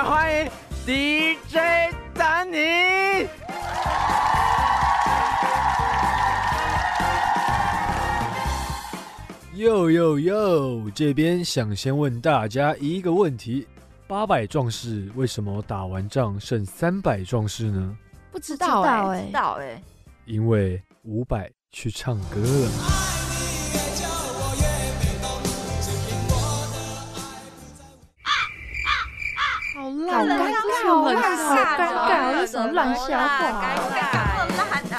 们欢迎 DJ 丹尼。哟哟哟！这边想先问大家一个问题：八百壮士为什么打完仗剩三百壮士呢？不知知道道哎、哎、知道哎、因为伍佰去唱歌了。烂尴啊！尬，很好尬尴尬，这什么乱笑话、尴尬啊？这么烂啊！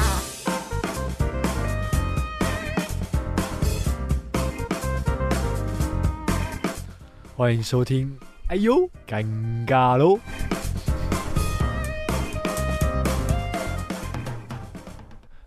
欢迎收听。哎呦，尴尬喽！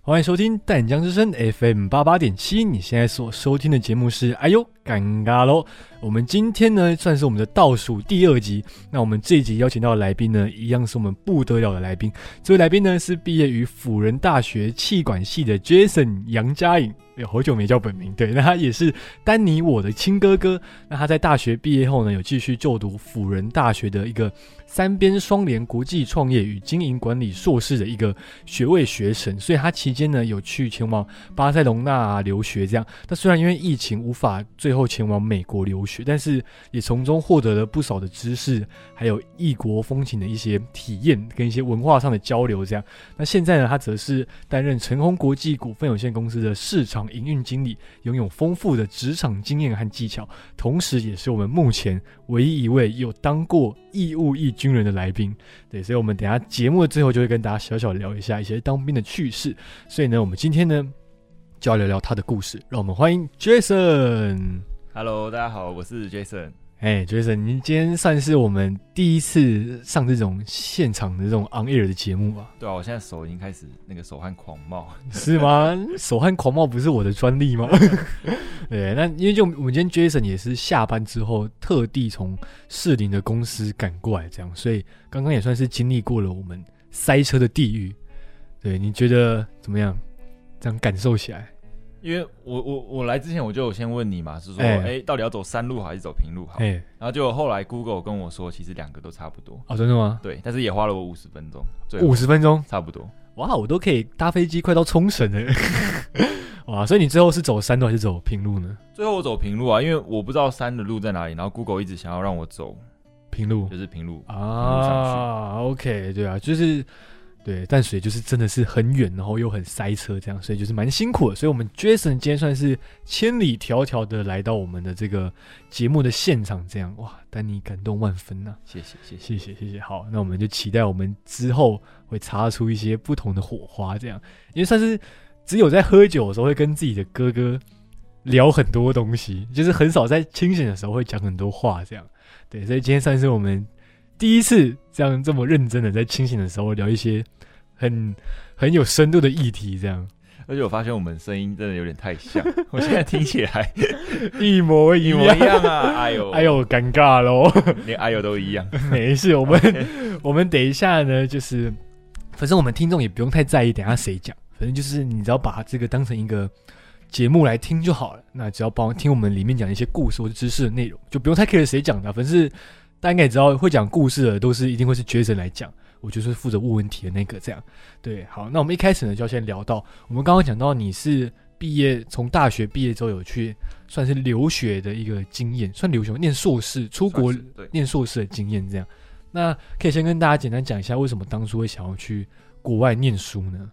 欢迎收听淡江之声 FM 八八点七，你现在所收听的节目是《哎呦尴尬喽》。我们今天呢算是我们的倒数第二集，那我们这一集邀请到的来宾呢，一样是我们不得了的来宾。这位来宾呢是毕业于辅仁大学气管系的 Jason 杨佳颖，有好久没叫本名，对，那他也是丹尼我的亲哥哥。那他在大学毕业后呢，有继续就读辅仁大学的一个三边双联国际创业与经营管理硕士的一个学位学程，所以他期间呢有去前往巴塞隆纳留学，这样。但虽然因为疫情无法最后前往美国留学，但是也从中获得了不少的知识，还有异国风情的一些体验跟一些文化上的交流，这样。那现在呢，他则是担任成宏国际股份有限公司的市场营运经理，拥有丰富的职场经验和技巧，同时也是我们目前唯一一位有当过义务役军人的来宾。对，所以我们等下节目的最后就会跟大家小小聊一下一些当兵的趣事。所以呢，我们今天呢就要聊聊他的故事。让我们欢迎 Jason。Hello，大家好，我是 Jason。哎，Jason，您今天算是我们第一次上这种现场的这种 on air 的节目吧？对啊，我现在手已经开始那个手汗狂冒。是吗？手汗狂冒不是我的专利吗？对，那因为就我们今天 Jason 也是下班之后特地从士林的公司赶过来，这样，所以刚刚也算是经历过了我们塞车的地狱。对，你觉得怎么样？这样感受起来？因为我我我来之前我就有先问你嘛，是说哎哎、到底要走山路好还是走平路好？哎、然后就后来 Google 跟我说，其实两个都差不多。哦，真的吗？对，但是也花了我五十分钟，五十分钟，差不多。哇，我都可以搭飞机快到冲绳了。哇，所以你最后是走山路还是走平路呢？最后我走平路啊，因为我不知道山的路在哪里，然后 Google 一直想要让我走平路就是平路。啊，OK，对啊，就是对淡水就是真的是很远，然后又很塞车，这样，所以就是蛮辛苦的。所以，我们 Jason 今天算是千里迢迢的来到我们的这个节目的现场，这样哇，丹尼感动万分呐、谢谢谢谢。谢谢谢谢。好，那我们就期待我们之后会擦出一些不同的火花，这样，因为算是只有在喝酒的时候会跟自己的哥哥聊很多东西，就是很少在清醒的时候会讲很多话，这样。对，所以今天算是我们第一次这样这么认真的在清醒的时候聊一些很很有深度的议题，这样而且我发现我们声音真的有点太像，我现在听起来 一模一一模一样啊！哎呦 哎，呦，尴尬喽。连哎呦都一样。没事，我们我们等一下呢，就是反正我们听众也不用太在意，等一下谁讲，反正就是你只要把这个当成一个节目来听就好了。那只要帮听我们里面讲一些故事或者知识的内容，就不用太 care 谁讲的，反正大家应该也知道，会讲故事的都是一定会是 Jason 来讲。我就是负责问问题的那个，这样对。好，那我们一开始呢，就要先聊到我们刚刚讲到你是毕业，从大学毕业之后有去算是留学的一个经验，算留学念硕士出国念硕士的经验，这样。那可以先跟大家简单讲一下，为什么当初会想要去国外念书呢？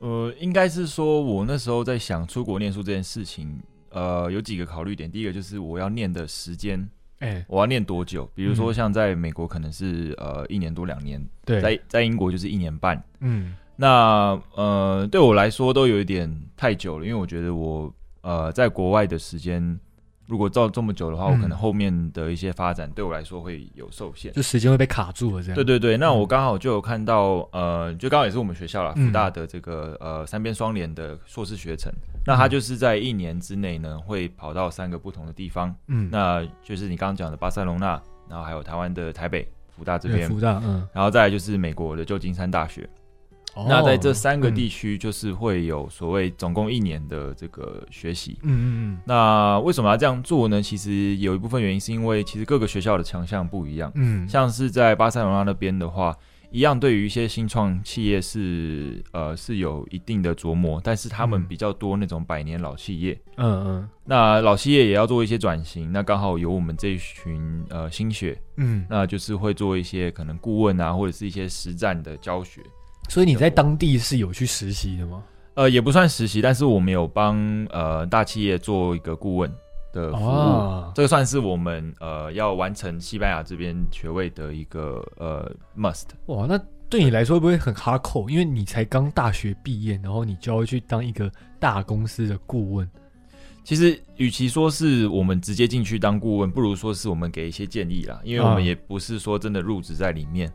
呃，应该是说，我那时候在想出国念书这件事情，呃，有几个考虑点。第一个就是我要念的时间，哎、我要念多久？比如说嗯像在美国可能是呃一年多两年，对，在在英国就是一年半。嗯那呃对我来说都有一点太久了，因为我觉得我呃在国外的时间如果照这么久的话，嗯我可能后面的一些发展对我来说会有受限。就时间会被卡住了，这样。对对对，那嗯我刚好就有看到，呃，就刚好也是我们学校啦，嗯福大的这个呃三边双联的硕士学程，那他就是在一年之内呢，会跑到三个不同的地方，嗯，那就是你刚刚讲的巴塞隆纳，然后还有台湾的台北福大这边，对福大，嗯，然后再来就是美国的旧金山大学。那在这三个嗯地区，就是会有所谓总共一年的这个学习。嗯嗯嗯那为什么要这样做呢？其实有一部分原因是因为其实各个学校的强项不一样。嗯嗯，像是在巴塞罗那那边的话，一样对于一些新创企业是呃是有一定的琢磨，但是他们嗯比较多那种百年老企业。嗯嗯那老企业也要做一些转型，那刚好有我们这一群呃新血，嗯，那就是会做一些可能顾问啊，或者是一些实战的教学。所以你在当地是有去实习的吗？呃，也不算实习，但是我们有帮呃大企业做一个顾问的服务。哦，这个算是我们呃要完成西班牙这边学位的一个呃 must。哇，那对你来说会不会很哈扣？因为你才刚大学毕业，然后你就要去当一个大公司的顾问。其实，与其说是我们直接进去当顾问，不如说是我们给一些建议啦。因为我啊们也不是说真的入职在里面。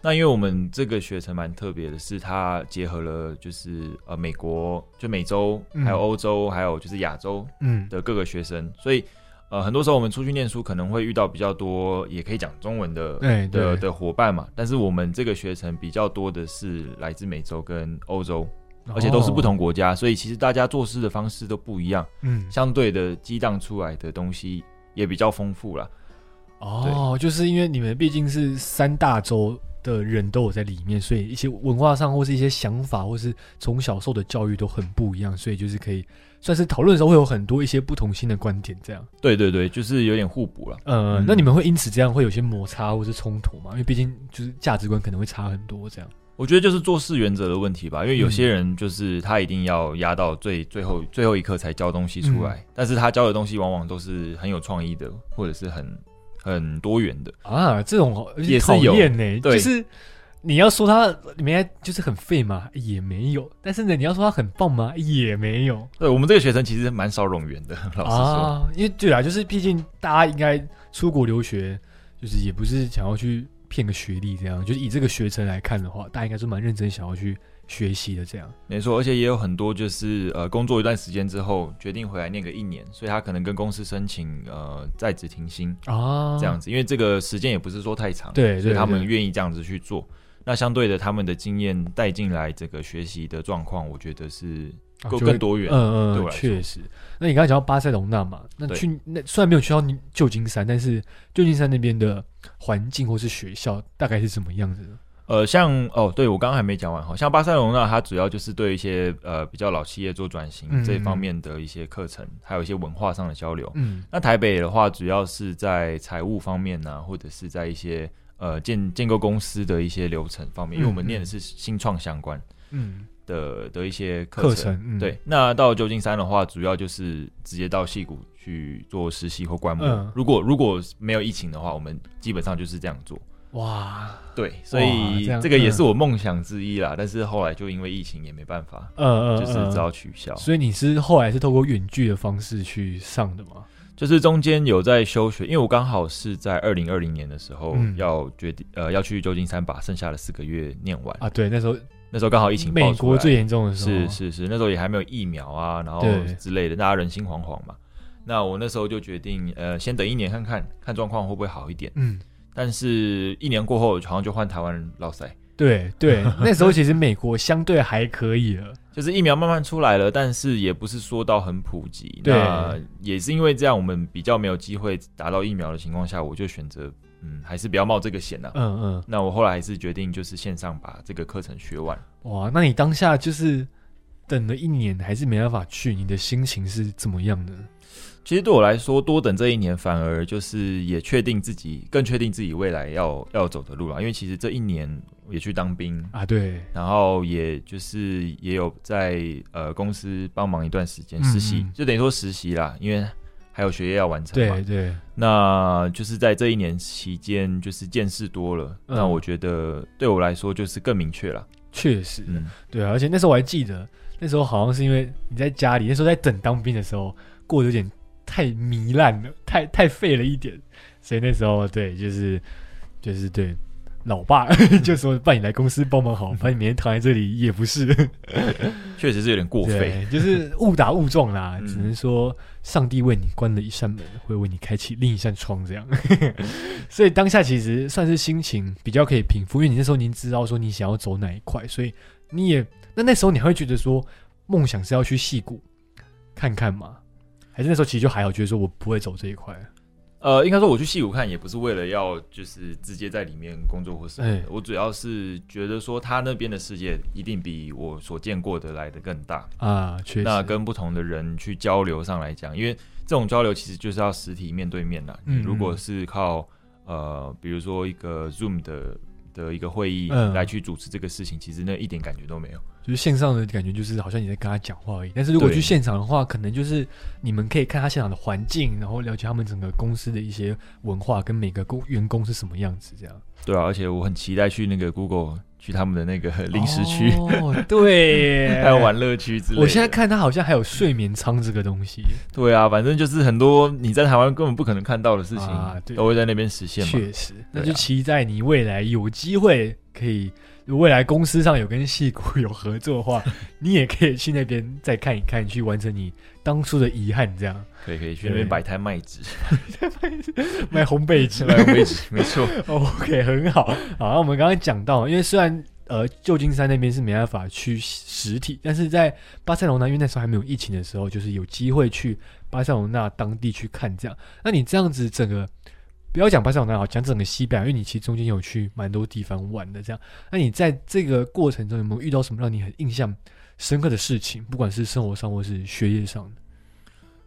那因为我们这个学程蛮特别的，是它结合了就是呃美国就美洲，嗯还有欧洲，还有就是亚洲嗯的各个学生，所以呃很多时候我们出去念书可能会遇到比较多也可以讲中文的哎对的的伙伴嘛。但是我们这个学程比较多的是来自美洲跟欧洲，而且都是不。同国家，所以其实大家做事的方式都不一样。哦嗯，相对的激荡出来的东西也比较丰富了。哦，就是因为你们毕竟是三大洲的人都有在里面，所以一些文化上或是一些想法，或是从小受的教育都很不一样，所以就是可以算是讨论的时候会有很多一些不同新的观点，这样。对对对，就是有点互补了。呃，嗯那你们会因此这样会有些摩擦或是冲突吗？因为毕竟就是价值观可能会差很多，这样。我觉得就是做事原则的问题吧，因为有嗯些人就是他一定要压到最最后最后一刻才交东西出嗯来，但是他交的东西往往都是很有创意的，或者是很很多元的。啊，这种也是有呢，对就是你要说他里面就是很废嘛，也没有；但是呢，你要说他很棒嘛，也没有。对我们这个学生其实蛮少冗员的，老实说。啊，因为对啊，就是毕竟大家应该出国留学，就是也不是想要去骗个学历这样，就是以这个学程来看的话，大家应该是蛮认真想要去学习的这样。没错，而且也有很多就是呃工作一段时间之后决定回来念个一年，所以他可能跟公司申请呃在职停薪。啊，这样子，因为这个时间也不是说太长，对对所以他们愿意这样子去做。那相对的，他们的经验带进来这个学习的状况，我觉得是更啊就会更多元。嗯嗯，对确实。那你刚才讲到巴塞隆纳嘛，那去那虽然没有去到旧金山，但是旧金山那边的环境或是学校大概是什么样子呢？呃，像哦，对我刚刚还没讲完哈，像巴塞隆纳，它主要就是对一些呃比较老企业做转型、嗯这一方面的一些课程，还有一些文化上的交流。嗯那台北的话，主要是在财务方面呢、或者是在一些呃建建构公司的一些流程方面，因为我们嗯念的是新创相关。嗯，的的一些课课程嗯对，那到旧金山的话，主要就是直接到戏谷去做实习或观摩。嗯如果如果没有疫情的话，我们基本上就是这样做。哇，对，所以这这个也是我梦想之一啦。但是后来就因为疫情也没办法，嗯嗯，就是呃只好取消。所以你是后来是透过远距的方式去上的吗？就是中间有在休学，因为我刚好是在二零二零年的时候嗯要决定呃要去旧金山把剩下的四个月念完。啊，对，那时候那时候刚好疫情爆出来美国最严重的时候，是是是，那时候也还没有疫苗啊，然后之类的，大家人心惶惶嘛。那我那时候就决定，呃，先等一年看看，看状况会不会好一点。嗯，但是一年过后，好像就换台湾老塞，对对，那时候其实美国相对还可以了，就是疫苗慢慢出来了，但是也不是说到很普及。对那也是因为这样，我们比较没有机会达到疫苗的情况下，我就选择，嗯，还是不要冒这个险了、嗯嗯，那我后来还是决定，就是线上把这个课程学完。哇，那你当下就是等了一年还是没办法去，你的心情是怎么样的？其实对我来说，多等这一年，反而就是也确定自己，更确定自己未来要要走的路了。因为其实这一年也去当兵，啊，对，然后也就是也有在呃公司帮忙一段时间实习，嗯嗯就等于说实习啦，因为还有学业要完成嘛对。对，那就是在这一年期间，就是见识多了，嗯那我觉得对我来说就是更明确了。确实，嗯，对啊，而且那时候我还记得，那时候好像是因为你在家里，那时候在等当兵的时候，过得有点太糜烂了，太太废了一点，所以那时候对，就是就是对。老爸 就说：“爸，你来公司帮忙好，反正你每天躺在这里也不是。确实是有点过对，费。就是误打误撞啦。嗯只能说上帝为你关了一扇门，会为你开启另一扇窗，这样。所以当下其实算是心情比较可以平复，因为你那时候已经知道说你想要走哪一块，所以你也那那时候你还会觉得说梦想是要去戏谷看看吗？还是那时候其实就还好，觉得说我不会走这一块。呃，应该说我去戏谷看也不是为了要就是直接在里面工作或什么我主要是觉得说他那边的世界一定比我所见过的来的更大。啊，确实，那跟不同的人去交流上来讲，因为这种交流其实就是要实体面对面的。嗯你如果是靠呃，比如说一个 Zoom 的的一个会议嗯来去主持这个事情，其实那一点感觉都没有。就是线上的感觉，就是好像你在跟他讲话而已。但是如果去现场的话，可能就是你们可以看他现场的环境，然后了解他们整个公司的一些文化跟每个工员工是什么样子，这样。对啊，而且我很期待去那个 Google 去他们的那个零食区，哦，对，还有玩乐区之类的。我现在看他好像还有睡眠舱这个东西，对啊，反正就是很多你在台湾根本不可能看到的事情，啊都会在那边实现嘛。确实，那就期待你未来有机会可以，未来公司上有跟戏骨有合作的话，你也可以去那边再看一看，去完成你当初的遗憾，这样可以可以去那边对摆摊卖纸，卖烘焙纸。卖烘焙纸，没错。OK，很好。好，那我们刚刚讲到，因为虽然呃旧金山那边是没办法去实体，但是在巴塞罗那，因为那时候还没有疫情的时候，就是有机会去巴塞罗那当地去看这样。那你这样子整个。不要讲巴塞罗那好，讲整个西班牙，因为你其实中间有去蛮多地方玩的，这样。那你在这个过程中有没有遇到什么让你很印象深刻的事情？不管是生活上或是学业上的？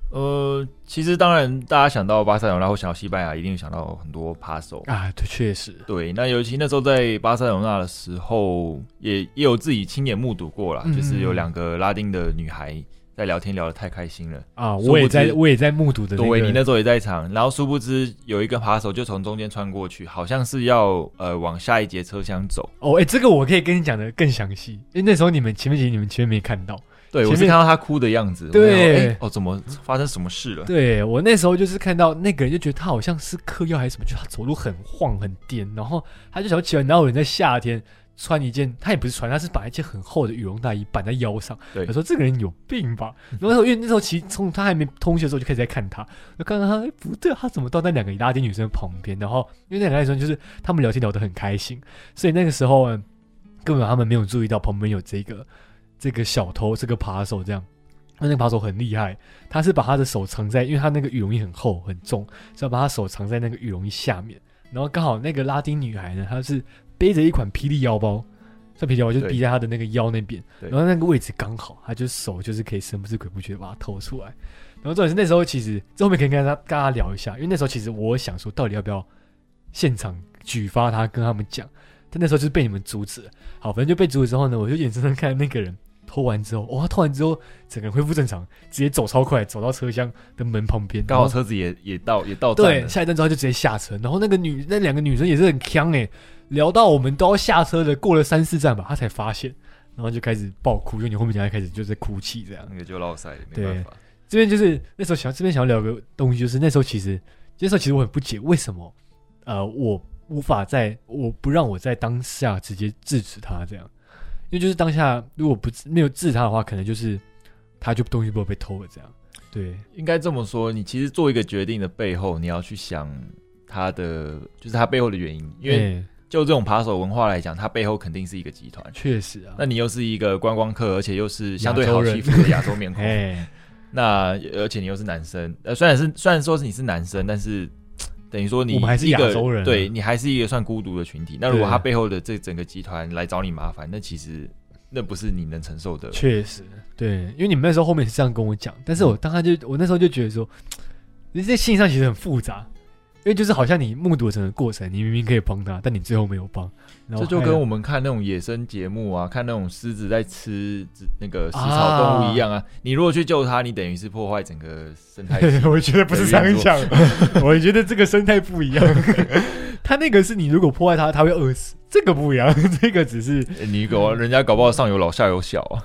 呃，其实当然，大家想到巴塞罗那或想到西班牙，一定想到很多扒手。啊，对，确实，对，那尤其那时候在巴塞罗那的时候，也也有自己亲眼目睹过啦，嗯就是有两个拉丁的女孩在聊天，聊得太开心了。啊，我也在，我也在目睹的、那个。对，你那时候也在场，然后殊不知有一个扒手就从中间穿过去，好像是要呃往下一节车厢走。哦，哎、这个我可以跟你讲的更详细，因为那时候你们前面几集你们前面没看到。对，我是看到他哭的样子。对哦，怎么发生什么事了？对我那时候就是看到那个人，就觉得他好像是嗑药还是什么，就他走路很晃很颠，然后他就想起来，哪有人在夏天穿一件，他也不是穿，他是把一件很厚的羽绒大衣绑在腰上。对我说这个人有病吧？然后那时候因为那时候其实从他还没通学的时候就开始在看他，就看到他，哎、不对，他怎么到那两个拉丁女生旁边？然后因为那两个女生就是他们聊天聊得很开心，所以那个时候嗯根本他们没有注意到旁边有这个这个小偷，这个扒手这样。那那个扒手很厉害，他是把他的手藏在，因为他那个羽绒衣很厚很重，是要把他手藏在那个羽绒衣下面。然后刚好那个拉丁女孩呢，她是背着一款霹雳腰包，这霹雳腰包就是对逼在他的那个腰那边，然后那个位置刚好，他就手就是可以神不知鬼不觉地把它偷出来。然后重点是那时候其实这后面可以跟他跟他聊一下，因为那时候其实我想说到底要不要现场举发他跟他们讲，但那时候就是被你们阻止了。好，反正就被阻止之后呢，我就眼睁睁看那个人偷完之后，哇、他偷完之后整个人恢复正常，直接走超快，走到车厢的门旁边，刚好车子也也到也到站对，下一站之后就直接下车，然后那个女那两个女生也是很强哎、聊到我们都要下车的，过了三四站吧，他才发现，然后就开始爆哭，就你后面讲开始就在哭泣这样。那个就落塞了，没办法。这边就是那时候想这边想要聊个东西，就是那时候其实那时候其实我很不解，为什么呃我无法在我不让我在当下直接制止他这样，因为就是当下如果不没有制止他的话，可能就是他就东西不会被偷了这样。对，应该这么说，你其实做一个决定的背后，你要去想他的，就是他背后的原因。因为哎就这种扒手文化来讲，它背后肯定是一个集团。确实啊，那你又是一个观光客，而且又是相对好欺负的亚洲面孔，哎那而且你又是男生，呃，虽然是虽然说是你是男生，但是等于说你还是一个亚洲人啊。对你还是一个算孤独的群体。那如果他背后的这整个集团来找你麻烦，那其实那不是你能承受的。确实，对，因为你们那时候后面是这样跟我讲，但是我当他就我那时候就觉得说，你这心理上其实很复杂，因为就是好像你目睹整个过程，你明明可以帮他，但你最后没有帮，然后这就跟我们看那种野生节目啊，看那种狮子在吃那个食草动物一样啊。你如果去救它，你等于是破坏整个生态系。我觉得不是这样讲，我觉得这个生态不一样。他那个是你如果破坏它，它会饿死，这个不一样，这个只是你搞人家搞不好上有老下有小啊。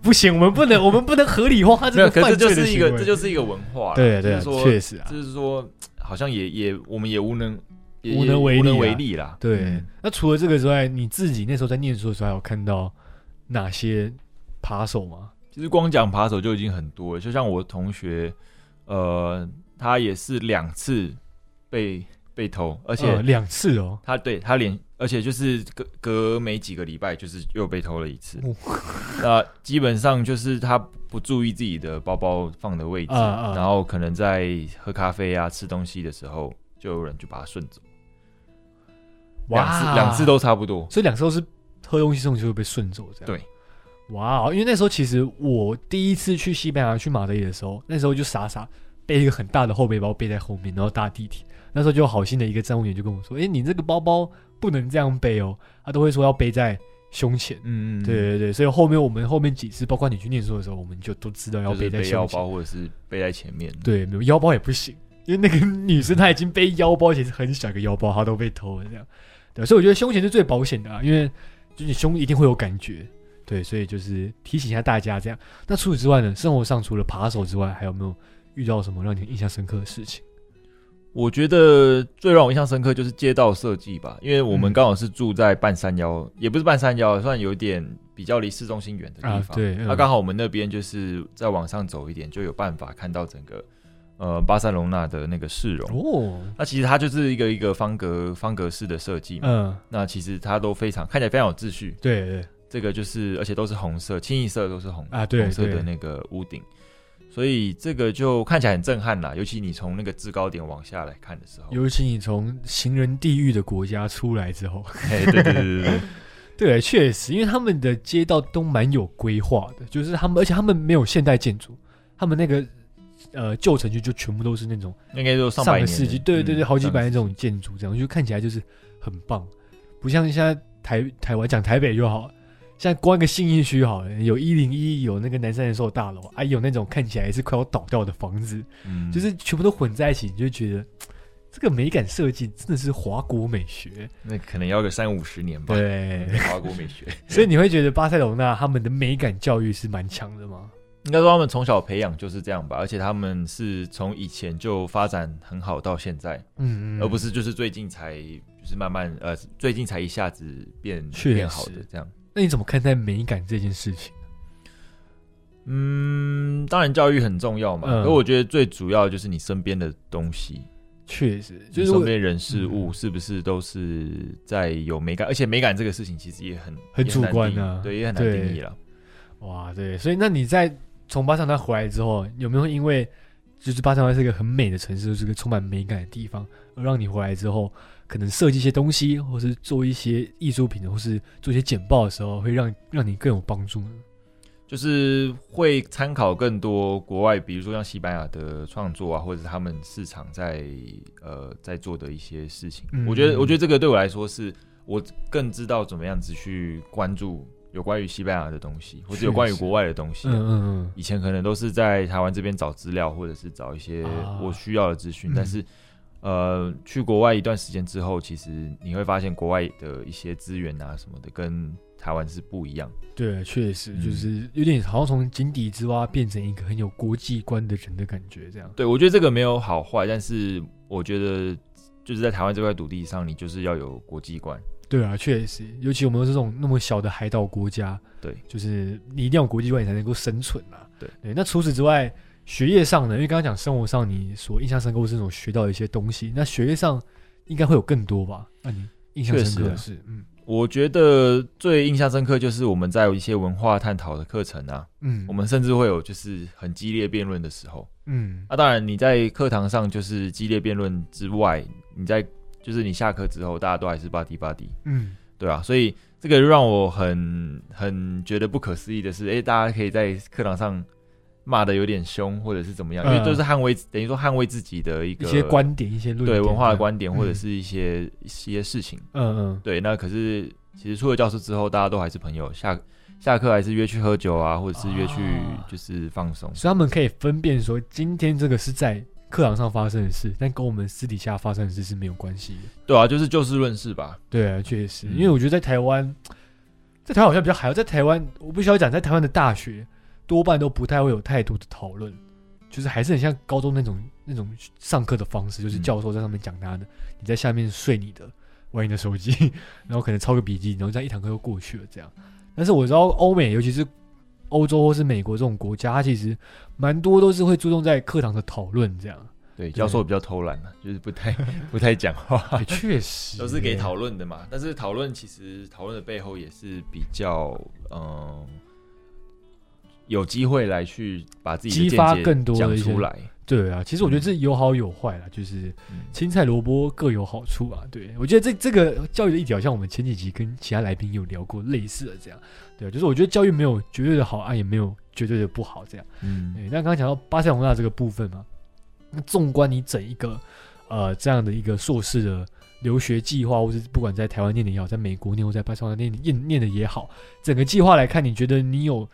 不行，我们不能，我们不能合理化这个犯可是这就是一个罪的行为。这就是一个文化啦。对啊对确实啊，就是说，好像也也我们也无能也无能为力啊无能为力啦。对嗯。那除了这个之外，你自己那时候在念书的时候，还有看到哪些扒手吗？其实光讲扒手就已经很多了，就像我同学，呃，他也是两次被被偷，而且呃两次哦，他对他连而且就是隔隔没几个礼拜，就是又被偷了一次哦。那基本上就是他不注意自己的包包放的位置，然后可能在喝咖啡啊、吃东西的时候，就有人就把它顺走。两次两次，都差不多。所以两次都是喝东西送就会被顺走这样。对，哇，因为那时候其实我第一次去西班牙去马德里的时候，那时候就傻傻背一个很大的后背包背在后面，然后搭地铁。那时候就好心的一个站务员就跟我说：“哎、你这个包包不能这样背哦。”他都会说要背在胸前。嗯嗯对对对，所以后面我们后面几次，包括你去念书的时候，我们就都知道要背在胸前。背腰包或者是背在前面。对，没有腰包也不行，因为那个女生她已经背腰包，其实很小一个腰包，她都被偷了这样。对，所以我觉得胸前是最保险的啊，因为就你胸一定会有感觉。对，所以就是提醒一下大家这样。那除此之外呢，生活上除了扒手之外，还有没有遇到什么让你印象深刻的事情？我觉得最让我印象深刻就是街道设计吧，因为我们嗯刚好是住在半山腰，也不是半山腰，算有点比较离市中心远的地啊方。对嗯那刚好我们那边就是再往上走一点，就有办法看到整个呃巴塞隆纳的那个市容。哦，那其实它就是一个一个方格方格式的设计嘛。嗯，那其实它都非常看起来非常有秩序。对对这个就是而且都是红色，清一色都是红啊对红色的那个屋顶。所以这个就看起来很震撼啦，尤其你从那个制高点往下来看的时候，尤其你从行人地狱的国家出来之后，嘿对对对对对，对，确实，因为他们的街道都蛮有规划的，就是他们，而且他们没有现代建筑，他们那个呃旧城区就全部都是那种应该就上个世纪，对对对，嗯好几百年这种建筑，这样就看起来就是很棒，不像现在台台湾讲台北就好了，像光一个信义区好了，有一零一，有那个南山人寿大楼，啊，有那种看起来是快要倒掉的房子，嗯就是全部都混在一起，你就觉得。这个美感设计真的是华国美学，那可能要个三五十年吧。对，华国美学，所以你会觉得巴塞罗那他们的美感教育是蛮强的吗？应该说他们从小培养就是这样吧，而且他们是从以前就发展很好到现在，嗯嗯而不是就是最近才就是慢慢呃最近才一下子变变好的这样。那你怎么看待美感这件事情？嗯，当然教育很重要嘛，嗯可我觉得最主要就是你身边的东西，确实，就就是身边人事物嗯是不是都是在有美感，而且美感这个事情其实也很很主观啊对，也很难定义了。哇，对，所以那你在从巴塞罗那回来之后，有没有因为就是巴塞罗那是一个很美的城市，就是个充满美感的地方，而让你回来之后，可能设计一些东西，或是做一些艺术品，或是做一些简报的时候，会让让你更有帮助呢？就是会参考更多国外，比如说像西班牙的创作啊，或者是他们市场在呃在做的一些事情。嗯我觉得，我觉得这个对我来说是我更知道怎么样子去关注有关于西班牙的东西，或者有关于国外的东西啊、嗯嗯嗯，以前可能都是在台湾这边找资料，或者是找一些啊我需要的资讯，嗯但是。呃，去国外一段时间之后，其实你会发现国外的一些资源啊什么的，跟台湾是不一样。对，确实嗯就是有点好像从井底之蛙变成一个很有国际观的人的感觉，这样。对，我觉得这个没有好坏，但是我觉得就是在台湾这块土地上，你就是要有国际观。对啊，确实，尤其我们这种那么小的海岛国家，对，就是你一定要有国际观，你才能够生存啊。对对，那除此之外，学业上呢？因为刚刚讲生活上，你所印象深刻是那种学到的一些东西，那学业上应该会有更多吧？那你印象深刻的是，嗯我觉得最印象深刻就是我们在有一些文化探讨的课程啊，嗯，我们甚至会有就是很激烈辩论的时候。嗯啊，当然你在课堂上就是激烈辩论之外，你在就是你下课之后，大家都还是巴迪巴迪，嗯对啊，所以这个让我很很觉得不可思议的是，诶，大家可以在课堂上骂的有点凶，或者是怎么样，因为嗯都是捍卫等于说捍卫自己的一个一些观点、一些论对文化的观点，或者嗯是一些一些事情。嗯嗯，对，那可是其实出了教室之后，大家都还是朋友，下下课还是约去喝酒啊，或者是约去啊就是放松。所以他们可以分辨说，今天这个是在课堂上发生的事，但跟我们私底下发生的事是没有关系的。对啊，就是就事论事吧。对啊，确实，嗯因为我觉得在台湾，在台湾好像比较还要在台湾，我必须要讲，在台湾的大学多半都不太会有太多的讨论，就是还是很像高中那种那种上课的方式，就是嗯教授在上面讲他的，你在下面睡你的，玩你的手机，然后可能抄个笔记，然后这样一堂课就过去了这样。但是我知道欧美，尤其是欧洲或是美国这种国家，它其实蛮多都是会注重在课堂的讨论这样。对，教授比较偷懒嘛，就是不太 不太讲话，也 确实都是给讨论的嘛。但是讨论其实讨论的背后也是比较嗯。有机会来去把自己激发更多讲出来，对啊，其实我觉得这有好有坏啦，就是青菜萝卜各有好处啊。对我觉得这这个教育的议题，好像我们前几集跟其他来宾有聊过类似的这样，对，就是我觉得教育没有绝对的好啊，也没有绝对的不好这样。嗯，那刚刚讲到巴塞罗那这个部分嘛，那纵观你整一个呃这样的一个硕士的留学计划，或是不管在台湾念的也好，在美国念或在巴塞罗那念念念的也好，整个计划来看，你觉得你有？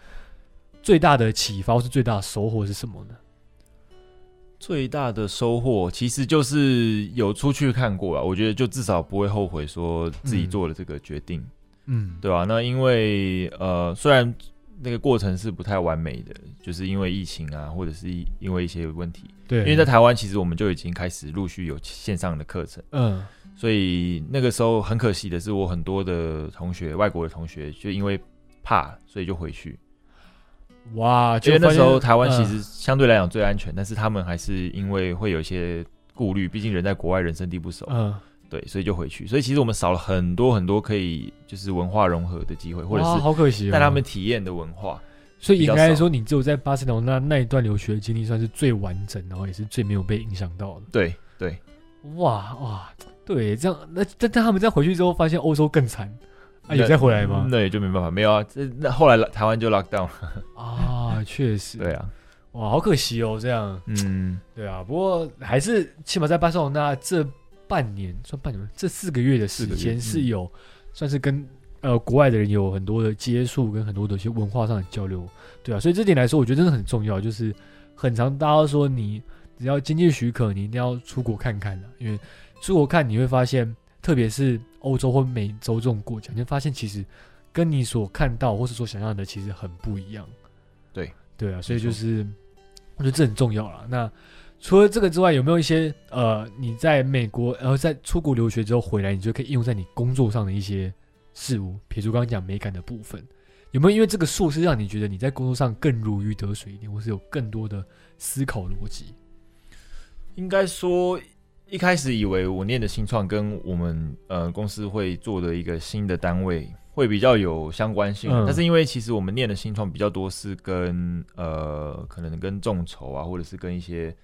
最大的启发是最大的收获是什么呢？最大的收获其实就是有出去看过了，我觉得就至少不会后悔说自己做了这个决定，嗯，对吧？那因为呃，虽然那个过程是不太完美的，就是因为疫情啊，或者是因为一些问题，对，因为在台湾其实我们就已经开始陆续有线上的课程，嗯，所以那个时候很可惜的是，我很多的同学，外国的同学就因为怕，所以就回去。哇！因为那时候台湾其实相对来讲最安全，但是他们还是因为会有一些顾虑，毕竟人在国外，人生地不熟，嗯，对，所以就回去。所以其实我们少了很多很多可以就是文化融合的机会，或者是好可惜带他们体验的文化。所以应该说，你只有在巴塞罗那那一段留学经历算是最完整，然后也是最没有被影响到的。对对，哇哇，对，这样那但但他们再回去之后，发现欧洲更惨。啊，有再回来吗？那也就没办法，没有啊。这那后来台湾就 lock down 啊，确实。对啊，哇，好可惜哦，这样。嗯，对啊。不过还是起码在巴塞罗那这半年，算半年这四个月的时间是有，算是跟呃国外的人有很多的接触，跟很多的一些文化上的交流。对啊，所以这点来说，我觉得真的很重要。就是很长，大家说你只要经济许可，你一定要出国看看的，因为出国看你会发现。特别是欧洲或美洲这种国家，你会发现其实跟你所看到或是所想象的其实很不一样。对对啊，所以就是我觉得这很重要了。那除了这个之外，有没有一些呃，你在美国然后在出国留学之后回来，你就可以应用在你工作上的一些事物？比如刚刚讲美感的部分，有没有因为这个硕士让你觉得你在工作上更如鱼得水一点，或是有更多的思考逻辑？应该说。一开始以为我念的新创跟我们呃公司会做的一个新的单位会比较有相关性，但是因为其实我们念的新创比较多是跟呃可能跟众筹啊，或者是跟一些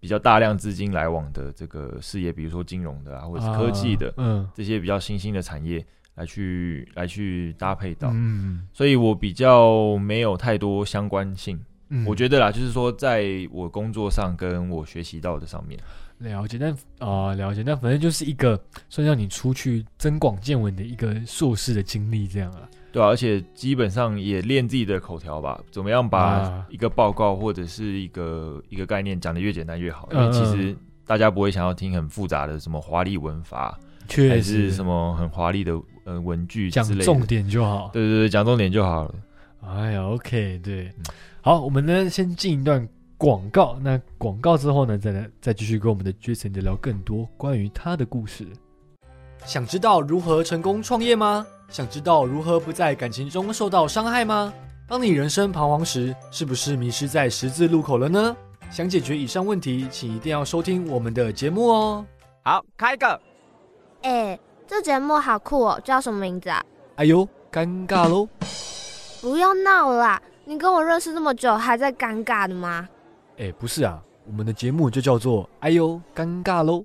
比较大量资金来往的这个事业，比如说金融的啊，或者是科技的，嗯，这些比较新兴的产业来去来去搭配到，嗯，所以我比较没有太多相关性，我觉得啦，就是说在我工作上跟我学习到的上面。了解，但啊，了解，那反正就是一个算让你出去增广见闻的一个硕士的经历，这样啊。对啊，而且基本上也练自己的口条吧，怎么样把一个报告或者是一个一个概念讲的越简单越好，因为其实大家不会想要听很复杂的什么华丽文法，还是什么很华丽的呃文句讲重点就好。对对对，讲重点就好了。哎呀，OK，对，好，我们呢先进一段。广告，那广告之后呢？再来再继续跟我们的 Jason 聊更多关于他的故事。想知道如何成功创业吗？想知道如何不在感情中受到伤害吗？当你人生彷徨时，是不是迷失在十字路口了呢？想解决以上问题，请一定要收听我们的节目哦。好，开个。哎，这节目好酷哦，叫什么名字啊？哎呦，尴尬喽！不要闹啦，你跟我认识这么久，还在尴尬的吗？哎，不是啊，我们的节目就叫做“哎呦尴尬喽”。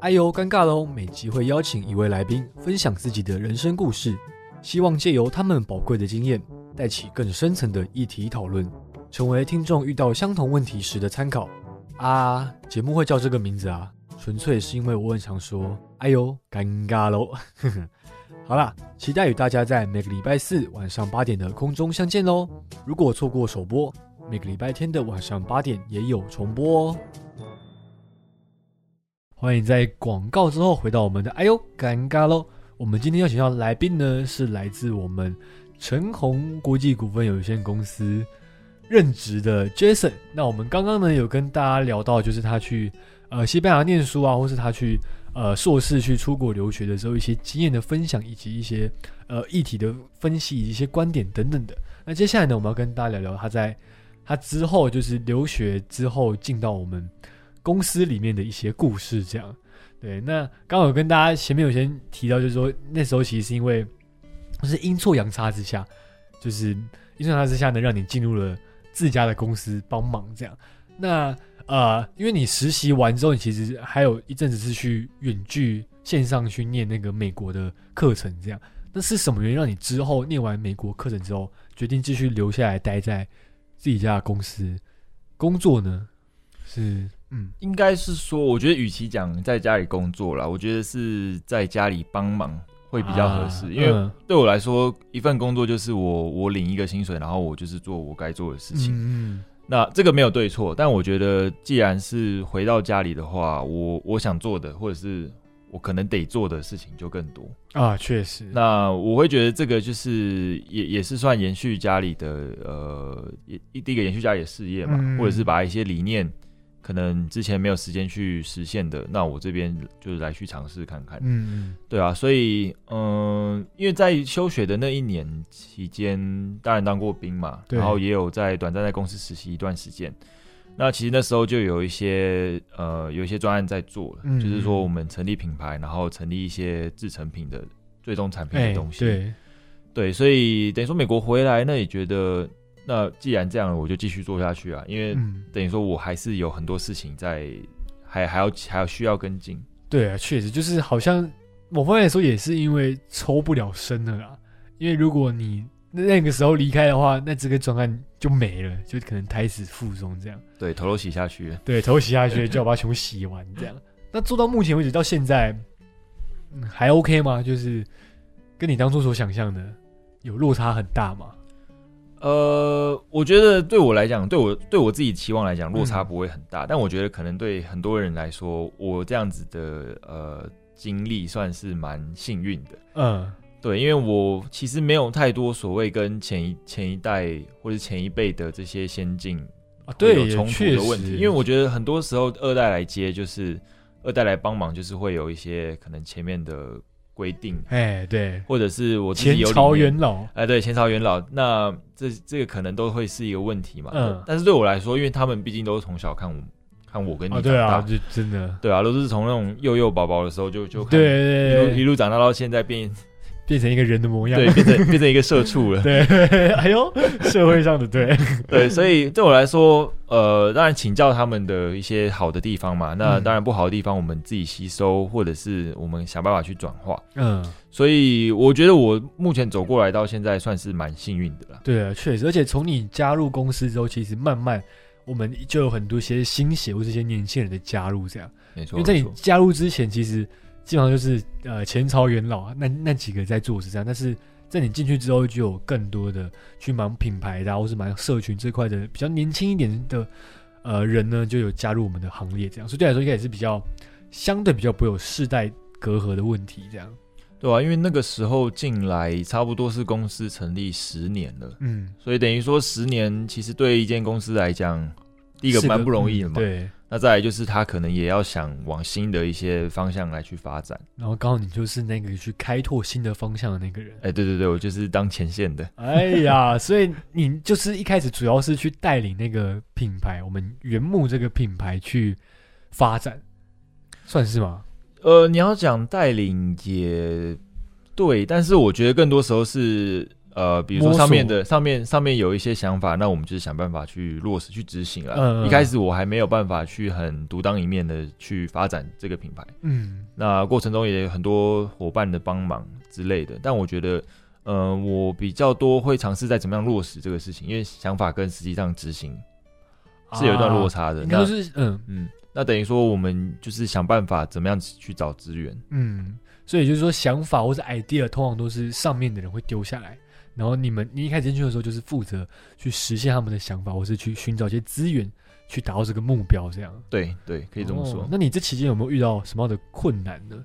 哎呦尴尬喽，每集会邀请一位来宾分享自己的人生故事，希望借由他们宝贵的经验，带起更深层的议题讨论，成为听众遇到相同问题时的参考。啊，节目会叫这个名字啊，纯粹是因为我很常说“哎呦尴尬喽”。好啦，期待与大家在每个礼拜四晚上八点的空中相见喽！如果错过首播，每个礼拜天的晚上八点也有重播哦。欢迎在广告之后回到我们的，哎呦，尴尬喽！我们今天要请到来宾呢，是来自我们陈红国际股份有限公司任职的 Jason。那我们刚刚呢有跟大家聊到，就是他去呃西班牙念书啊，或是他去。呃，硕士去出国留学的时候，一些经验的分享，以及一些呃议题的分析，以及一些观点等等的。那接下来呢，我们要跟大家聊聊他在他之后就是留学之后进到我们公司里面的一些故事，这样。对，那刚好跟大家前面有先提到，就是说那时候其实是因为是阴错阳差之下，就是阴错阳差之下呢，让你进入了自家的公司帮忙这样。那呃，因为你实习完之后，你其实还有一阵子是去远距线上去念那个美国的课程，这样。那是什么原因让你之后念完美国课程之后，决定继续留下来待在自己家的公司工作呢？是，嗯，应该是说，我觉得与其讲在家里工作啦，我觉得是在家里帮忙会比较合适，啊因为嗯对我来说，一份工作就是我我领一个薪水，然后我就是做我该做的事情。嗯那这个没有对错，但我觉得既然是回到家里的话，我我想做的或者是我可能得做的事情就更多。啊，确实，那我会觉得这个就是也也是算延续家里的呃，一第一个延续家里的事业嘛，嗯或者是把一些理念可能之前没有时间去实现的，那我这边就是来去尝试看看。嗯对啊，所以嗯、因为在休学的那一年期间，当然当过兵嘛，然后也有在短暂在公司实习一段时间。那其实那时候就有一些呃有一些专案在做了，嗯就是说我们成立品牌，然后成立一些制成品的最终产品哎的东西。对，对，所以等于说美国回来，那也觉得那既然这样，我就继续做下去啊，因为嗯，等于说我还是有很多事情在，还还要还要需要跟进。对啊，确实就是好像某方面来说也是因为抽不了身了啦，因为如果你那个时候离开的话，那这个专案就没了，就可能胎死腹中这样。对，头都洗下去了。对，头洗下去 就要把它全部洗完，这样。那做到目前为止到现在，嗯，还 OK 吗？就是跟你当初所想象的有落差很大吗？呃，我觉得对我来讲，对我对我自己期望来讲，落差嗯。不会很大，但我觉得可能对很多人来说，我这样子的呃经历算是蛮幸运的。嗯，对，因为我其实没有太多所谓跟前一前一代或者前一辈的这些先进啊，对，有冲突的问题，因为我觉得很多时候二代来接，就是二代来帮忙，就是会有一些可能前面的规定，哎，对，或者是我前朝元老，哎，对，前朝元老，那这这个可能都会是一个问题嘛。嗯。但是对我来说，因为他们毕竟都是从小看我看我跟你啊，长大，对啊，就真的，对啊，都是从那种幼幼宝宝的时候就就看对一路一对对，路长大到现在变变成一个人的模样，对变成变成一个社畜了。对，哎呦，社会上的对，对，所以对我来说，呃，当然请教他们的一些好的地方嘛，那嗯当然不好的地方我们自己吸收，或者是我们想办法去转化。嗯，所以我觉得我目前走过来到现在算是蛮幸运的了。对啊，确实，而且从你加入公司之后，其实慢慢我们就有很多一些新血或这些年轻人的加入，这样。没错，因为在你加入之前，其实基本上就是呃前朝元老啊，那那几个在做是这样，但是在你进去之后，就有更多的去忙品牌的、啊，或是忙社群这块的比较年轻一点的呃人呢，就有加入我们的行列，这样，所以对来说应该也是比较相对比较不会有世代隔阂的问题，这样。对啊，因为那个时候进来差不多是公司成立十年了，嗯，所以等于说十年其实对一间公司来讲，第一个蛮不容易的嘛。嗯对，那再来就是他可能也要想往新的一些方向来去发展。然后刚好你就是那个去开拓新的方向的那个人。哎，对对对，我就是当前线的。哎呀，所以你就是一开始主要是去带领那个品牌，我们原木这个品牌去发展，算是吗？呃，你要讲带领也对，但是我觉得更多时候是呃，比如说上面的上面上面有一些想法，那我们就是想办法去落实去执行了。一开始我还没有办法去很独当一面的去发展这个品牌，嗯，那过程中也有很多伙伴的帮忙之类的，但我觉得。呃，我比较多会尝试在怎么样落实这个事情，因为想法跟实际上执行是有一段落差的。那啊应该说是嗯嗯，那等于说我们就是想办法怎么样去找资源。嗯，所以就是说想法或者 idea 通常都是上面的人会丢下来，然后你们你一开始进去的时候就是负责去实现他们的想法，或是去寻找一些资源去达到这个目标，这样对对，可以这么说。哦那你这期间有没有遇到什么样的困难呢？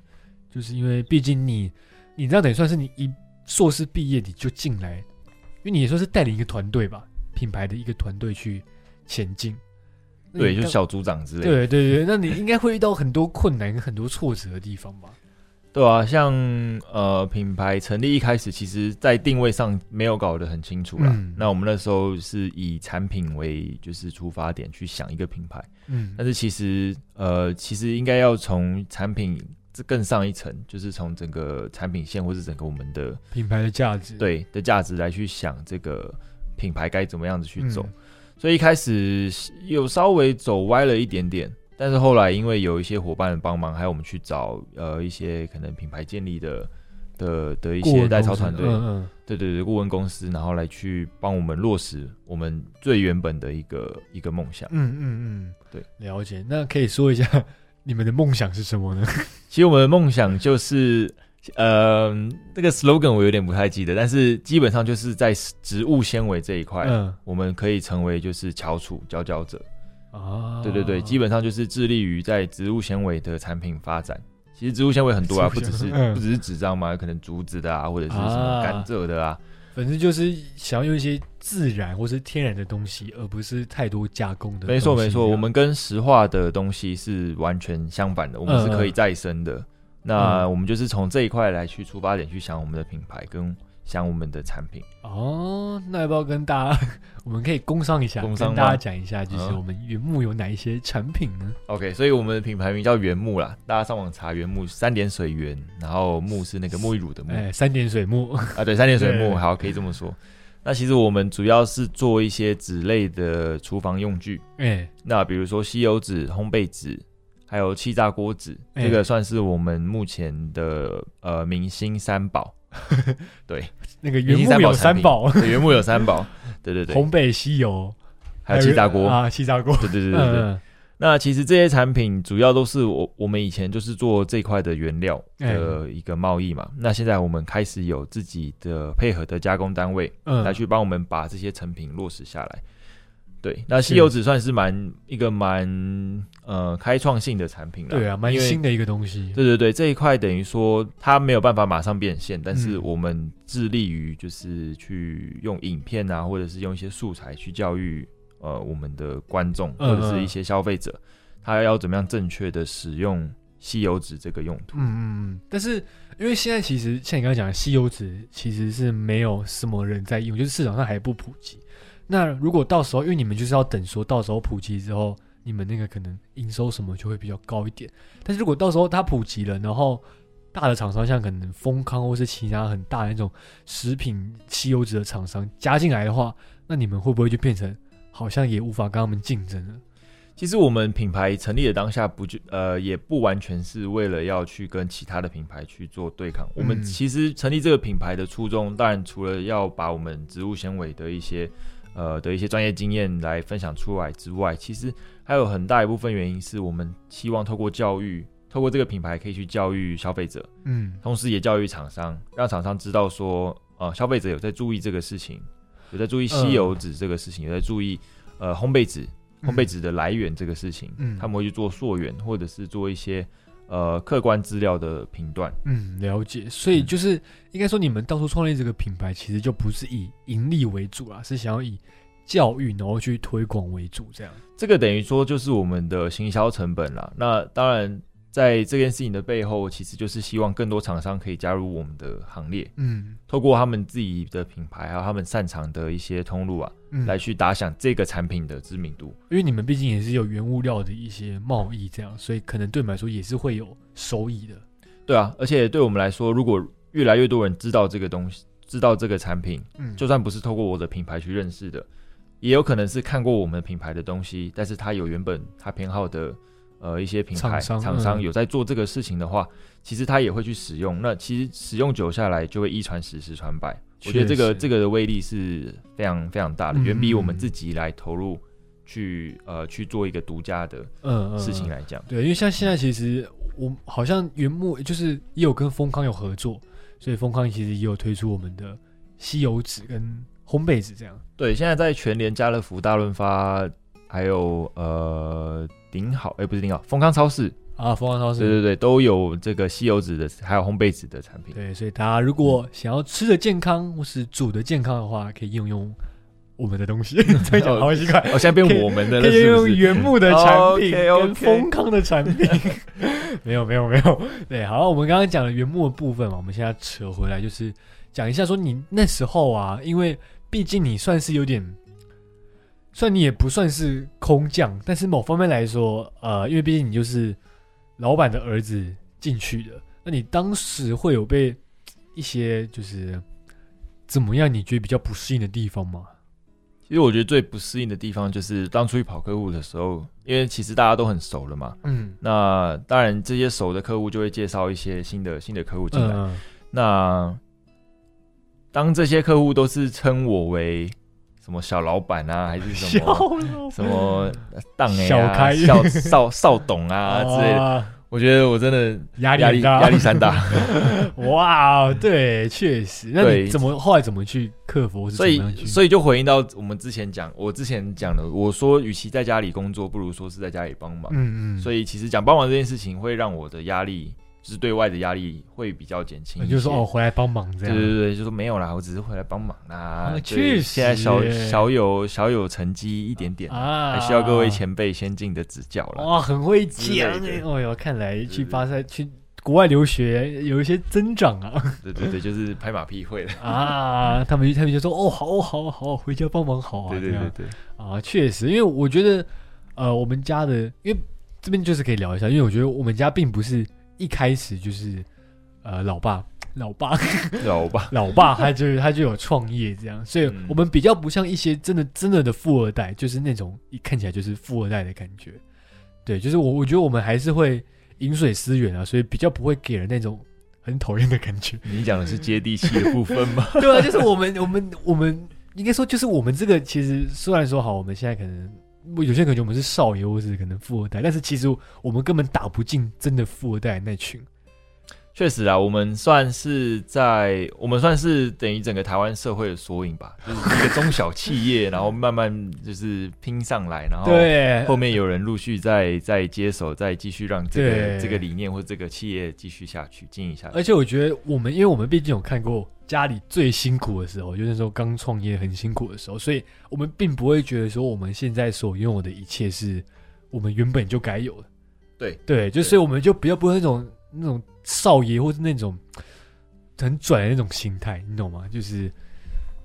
就是因为毕竟你你这样等于算是你一硕士毕业你就进来，因为你也算是带领一个团队吧，品牌的一个团队去前进。对，就小组长之类的。对对对，那你应该会遇到很多困难跟很多挫折的地方吧？对啊，像呃品牌成立一开始，其实在定位上没有搞得很清楚啦。嗯那我们那时候是以产品为就是出发点去想一个品牌，嗯但是其实呃其实应该要从产品这更上一层，就是从整个产品线或是整个我们的品牌的价值，对的价值来去想这个品牌该怎么样子去走。嗯所以一开始有稍微走歪了一点点，但是后来因为有一些伙伴的帮忙，还有我们去找呃一些可能品牌建立的的的一些代操团队，嗯对对对，顾问公司，然后来去帮我们落实我们最原本的一个一个梦想。嗯嗯嗯，对，了解。那可以说一下你们的梦想是什么呢？其实我们的梦想就是，呃，那个 slogan 我有点不太记得，但是基本上就是在植物纤维这一块，嗯我们可以成为就是翘楚佼佼者。啊，对对对，基本上就是致力于在植物纤维的产品发展。其实植物纤维很多啊，不只是嗯不只是纸张嘛，有可能竹子的啊，或者是什么啊甘蔗的啊。反正就是想要用一些自然或是天然的东西，而不是太多加工的。没错没错，我们跟石化的东西是完全相反的，我们是嗯可以再生的。那我们就是从这一块来去出发点去想我们的品牌跟想我们的产品。哦，那要不要跟大家，我们可以工商一下，工商跟大家讲一下，就是嗯我们原木有哪一些产品呢？OK，所以我们的品牌名叫原木啦，大家上网查原木，三点水原，然后木是那个沐浴乳的木。哎，三点水木，啊，对，三点水木，好，可以这么说。那其实我们主要是做一些纸类的厨房用具，哎，那比如说吸油纸、烘焙纸，还有气炸锅纸，哎这个算是我们目前的呃明星三宝。对，那个原木有三宝原木有三宝，对对对，红北西油，还有气炸锅，啊，气炸锅，对对对对对。嗯。那其实这些产品主要都是我我们以前就是做这块的原料哎。的一个贸易嘛。那现在我们开始有自己的配合的加工单位，嗯。来去帮我们把这些成品落实下来。对，那是吸油纸算是蛮一个蛮呃开创性的产品了。对啊，蛮新的一个东西。对对对，这一块等于说它没有办法马上变现，但是嗯我们致力于就是去用影片啊，或者是用一些素材去教育呃我们的观众嗯或者是一些消费者，他要怎么样正确的使用吸油纸这个用途。嗯嗯嗯，但是因为现在其实像你刚刚讲的，吸油纸其实是没有什么人在用，就是市场上还不普及。那如果到时候，因为你们就是要等说到时候普及之后，你们那个可能营收什么就会比较高一点。但是如果到时候它普及了，然后大的厂商像可能丰康或是其他很大的那种食品吸油纸的厂商加进来的话，那你们会不会就变成好像也无法跟他们竞争了？其实我们品牌成立的当下不就呃也不完全是为了要去跟其他的品牌去做对抗。我们嗯其实成立这个品牌的初衷，当然除了要把我们植物纤维的一些呃的一些专业经验来分享出来之外，其实还有很大一部分原因是我们希望透过教育，透过这个品牌可以去教育消费者，嗯。同时也教育厂商，让厂商知道说，呃，消费者有在注意这个事情，有在注意吸油纸这个事情，有在注意呃烘焙纸、烘焙纸的来源这个事情，嗯。他们会去做溯源，或者是做一些呃客观资料的评断。嗯，了解。所以就是应该说，你们当初创立这个品牌，其实就不是以盈利为主啊，是想要以教育然后去推广为主，这样。这个等于说就是我们的行销成本啦。那当然，在这件事情的背后，其实就是希望更多厂商可以加入我们的行列，嗯透过他们自己的品牌，还有他们擅长的一些通路啊，嗯，来去打响这个产品的知名度。因为你们毕竟也是有原物料的一些贸易，这样，所以可能对你们来说也是会有收益的。对啊，而且对我们来说，如果越来越多人知道这个东西，知道这个产品，嗯，就算不是透过我的品牌去认识的，也有可能是看过我们品牌的东西，但是他有原本他偏好的呃一些品牌厂商有在做这个事情的话，其实他也会去使用。那其实使用久下来，就会一传十，十传百。我觉得这个这个的威力是非常非常大的，嗯远比我们嗯自己来投入去呃去做一个独家的嗯嗯事情嗯来讲。对，因为像现在其实我好像原木就是也有跟丰康有合作，所以丰康其实也有推出我们的吸油纸跟烘焙纸这样。对，现在在全联、家乐福、大润发，还有呃顶好，哎、不是顶好，丰康超市，啊，丰康超市对对对，都有这个吸油纸的，还有烘焙纸的产品。对，所以大家如果想要吃的健康或是煮的健康的话，可以用用我们的东西，这样讲好奇怪。哦，现在变我们的了，可以是不是？用原木的产品跟丰康的产品，没有没有没有，对，好，我们刚刚讲了原木的部分嘛，我们现在扯回来，就是讲一下说你那时候啊，因为毕竟你算是有点，虽然你也不算是空降，但是某方面来说，呃，因为毕竟你就是老板的儿子进去的，那你当时会有被一些就是怎么样？你觉得比较不适应的地方吗？其实我觉得最不适应的地方就是当初去跑客户的时候，因为其实大家都很熟了嘛。嗯，那当然，这些熟的客户就会介绍一些新的新的客户进来。嗯那当这些客户都是称我为什么小老板啊，还是 什么什么当哎、小开啊、少少少董啊之类的，我觉得我真的压力压力压力山大。哇，对，确实。那你怎么后来怎么去克服？所以？所以就回应到我们之前讲，我之前讲的，我说与其在家里工作，不如说是在家里帮忙。嗯嗯，所以其实讲帮忙这件事情，会让我的压力，就是对外的压力会比较减轻。你就说哦，回来帮忙这样。对对对，就说没有啦，我只是回来帮忙啦。啊确实现在小小有小有成绩一点点，啊，还需要各位前辈先进的指教了。哇，很会讲的哎！哦哟，看来去巴塞去国外留学有一些增长啊对对对，就是拍马屁会了。啊！他们他们就说哦，好好好，回家帮忙好啊，对对对对，啊，确实，因为我觉得，呃，我们家的，因为这边就是可以聊一下，因为我觉得我们家并不是一开始就是，呃，老爸，老爸，老爸，老爸他就是他就有创业这样，所以嗯我们比较不像一些真的真的的富二代，就是那种一看起来就是富二代的感觉。对，就是我我觉得我们还是会饮水思源啊，所以比较不会给人那种很讨厌的感觉。你讲的是接地气的部分吗？对啊，就是我们我们我们应该说，就是我们这个其实虽然说好，我们现在可能我有些人可能觉我们是少爷或是可能富二代，但是其实我们根本打不进真的富二代那群。确实啊，我们算是在我们算是等于整个台湾社会的缩影吧，就是一个中小企业，然后慢慢就是拼上来，然后对，后面有人陆续在在接手，再继续让这对个这个理念或者这个企业继续下去经营下去。而且我觉得我们，因为我们毕竟有看过家里最辛苦的时候，就是说刚创业很辛苦的时候，所以我们并不会觉得说我们现在所拥有的一切是我们原本就该有的。对对，就所以我们就比较不会那种那种少爷或是那种很拽的那种心态，你懂吗？就是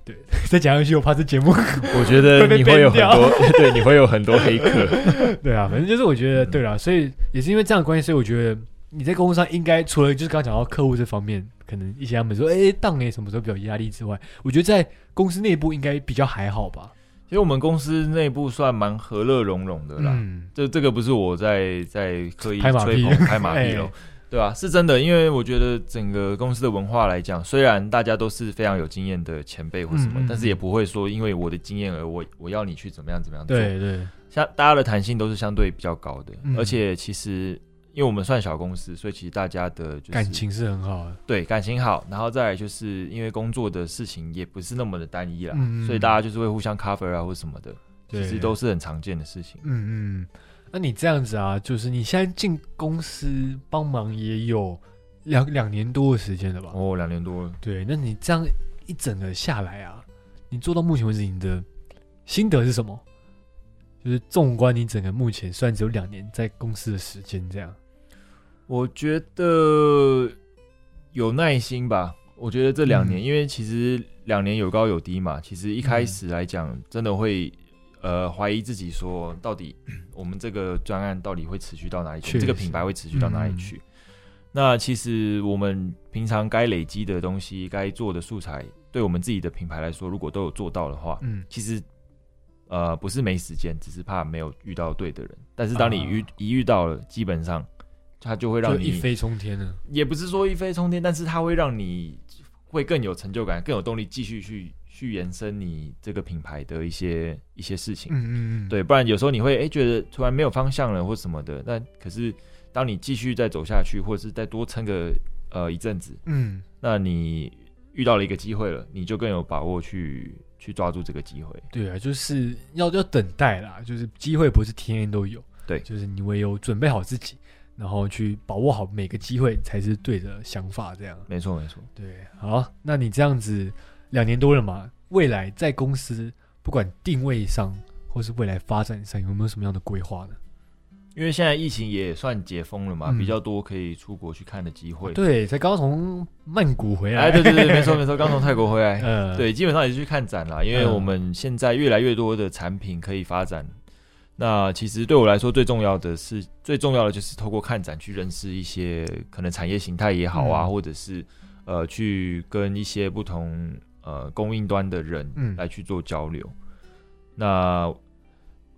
对，再讲下去我怕这节目我觉得你会有很多，对，你会有很多黑客。对啊，反正就是我觉得嗯对啦，所以也是因为这样的关系，所以我觉得你在工作上应该除了就是刚刚讲到客户这方面，可能一些他们说哎当哎什么时候比较压力之外，我觉得在公司内部应该比较还好吧。其实我们公司内部算蛮和乐融融的啦。嗯，这这个不是我在在刻意拍马屁吹捧、拍马屁哎喽，对啊、是真的，因为我觉得整个公司的文化来讲，虽然大家都是非常有经验的前辈或什么，嗯嗯但是也不会说因为我的经验而我我要你去怎么样怎么样做。对对，像大家的弹性都是相对比较高的，嗯而且其实因为我们算小公司，所以其实大家的就是感情是很好的。对感情好，然后再来就是因为工作的事情也不是那么的单一啦，所以大家就是会互相 cover 啊或什么的，其实都是很常见的事情。嗯嗯，那你这样子啊，就是你现在进公司帮忙也有两两年多的时间了吧？哦，两年多了。对，那你这样一整个下来啊，你做到目前为止，你的心得是什么？就是纵观你整个目前，虽然只有两年在公司的时间，这样，我觉得有耐心吧。我觉得这两年，嗯因为其实两年有高有低嘛，其实一开始来讲，真的会呃怀疑自己说，到底我们这个专案到底会持续到哪里去？这个品牌会持续到哪里去？那其实我们平常该累积的东西，该做的素材，对我们自己的品牌来说，如果都有做到的话，嗯，其实呃不是没时间，只是怕没有遇到对的人。但是当你遇、一遇到了，基本上它就会让你一飞冲天了。也不是说一飞冲天，但是它会让你会更有成就感，更有动力继续去去延伸你这个品牌的一些一些事情。嗯嗯嗯，对，不然有时候你会哎、诶觉得突然没有方向了或什么的，那可是当你继续再走下去，或者是再多撑个呃一阵子，嗯，那你遇到了一个机会了，你就更有把握去去抓住这个机会。对啊，就是要要等待啦，就是机会不是天天都有，对就是你唯有准备好自己，然后去把握好每个机会，才是对的想法，这样。没错，没错。对，好，那你这样子两年多了嘛，未来在公司不管定位上或是未来发展上，有没有什么样的规划呢？因为现在疫情也算解封了嘛，嗯比较多可以出国去看的机会。，对，才刚从曼谷回来，哎，对对对，没错没错，刚从泰国回来，嗯，对，基本上也是去看展啦，因为嗯我们现在越来越多的产品可以发展。那其实对我来说最重要的是，最重要的就是透过看展去认识一些可能产业形态也好啊，嗯或者是呃去跟一些不同呃供应端的人嗯来去做交流。那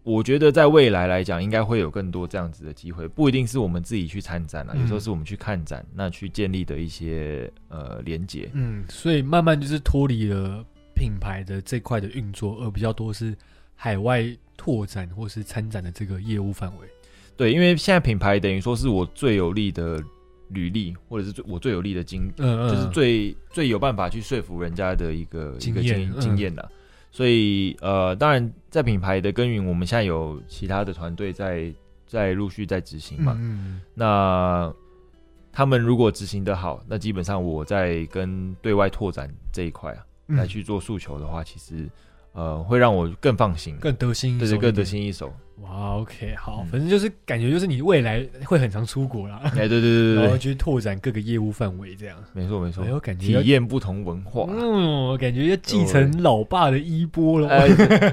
我觉得在未来来讲，应该会有更多这样子的机会，不一定是我们自己去参展了，嗯有时候是我们去看展，那去建立的一些呃连接。嗯，所以慢慢就是脱离了品牌的这块的运作，而比较多是海外拓展或是参展的这个业务范围。对，因为现在品牌等于说是我最有利的履历，或者是最我最有利的经，嗯嗯，就是最最有办法去说服人家的一个一个经验经验啦。所以呃，当然在品牌的耕耘，我们现在有其他的团队在在陆续在执行嘛。嗯那他们如果执行的好，那基本上我在跟对外拓展这一块啊，嗯来去做诉求的话，其实呃会让我更放心，更得心对更得。心应手。哇，OK，好，嗯反正就是感觉就是你未来会很常出国啦，哎，对对对对对，然后去拓展各个业务范围，这样。没错没错哎，呦，感觉体验不同文化。嗯，感觉要继承老爸的衣钵了。呃，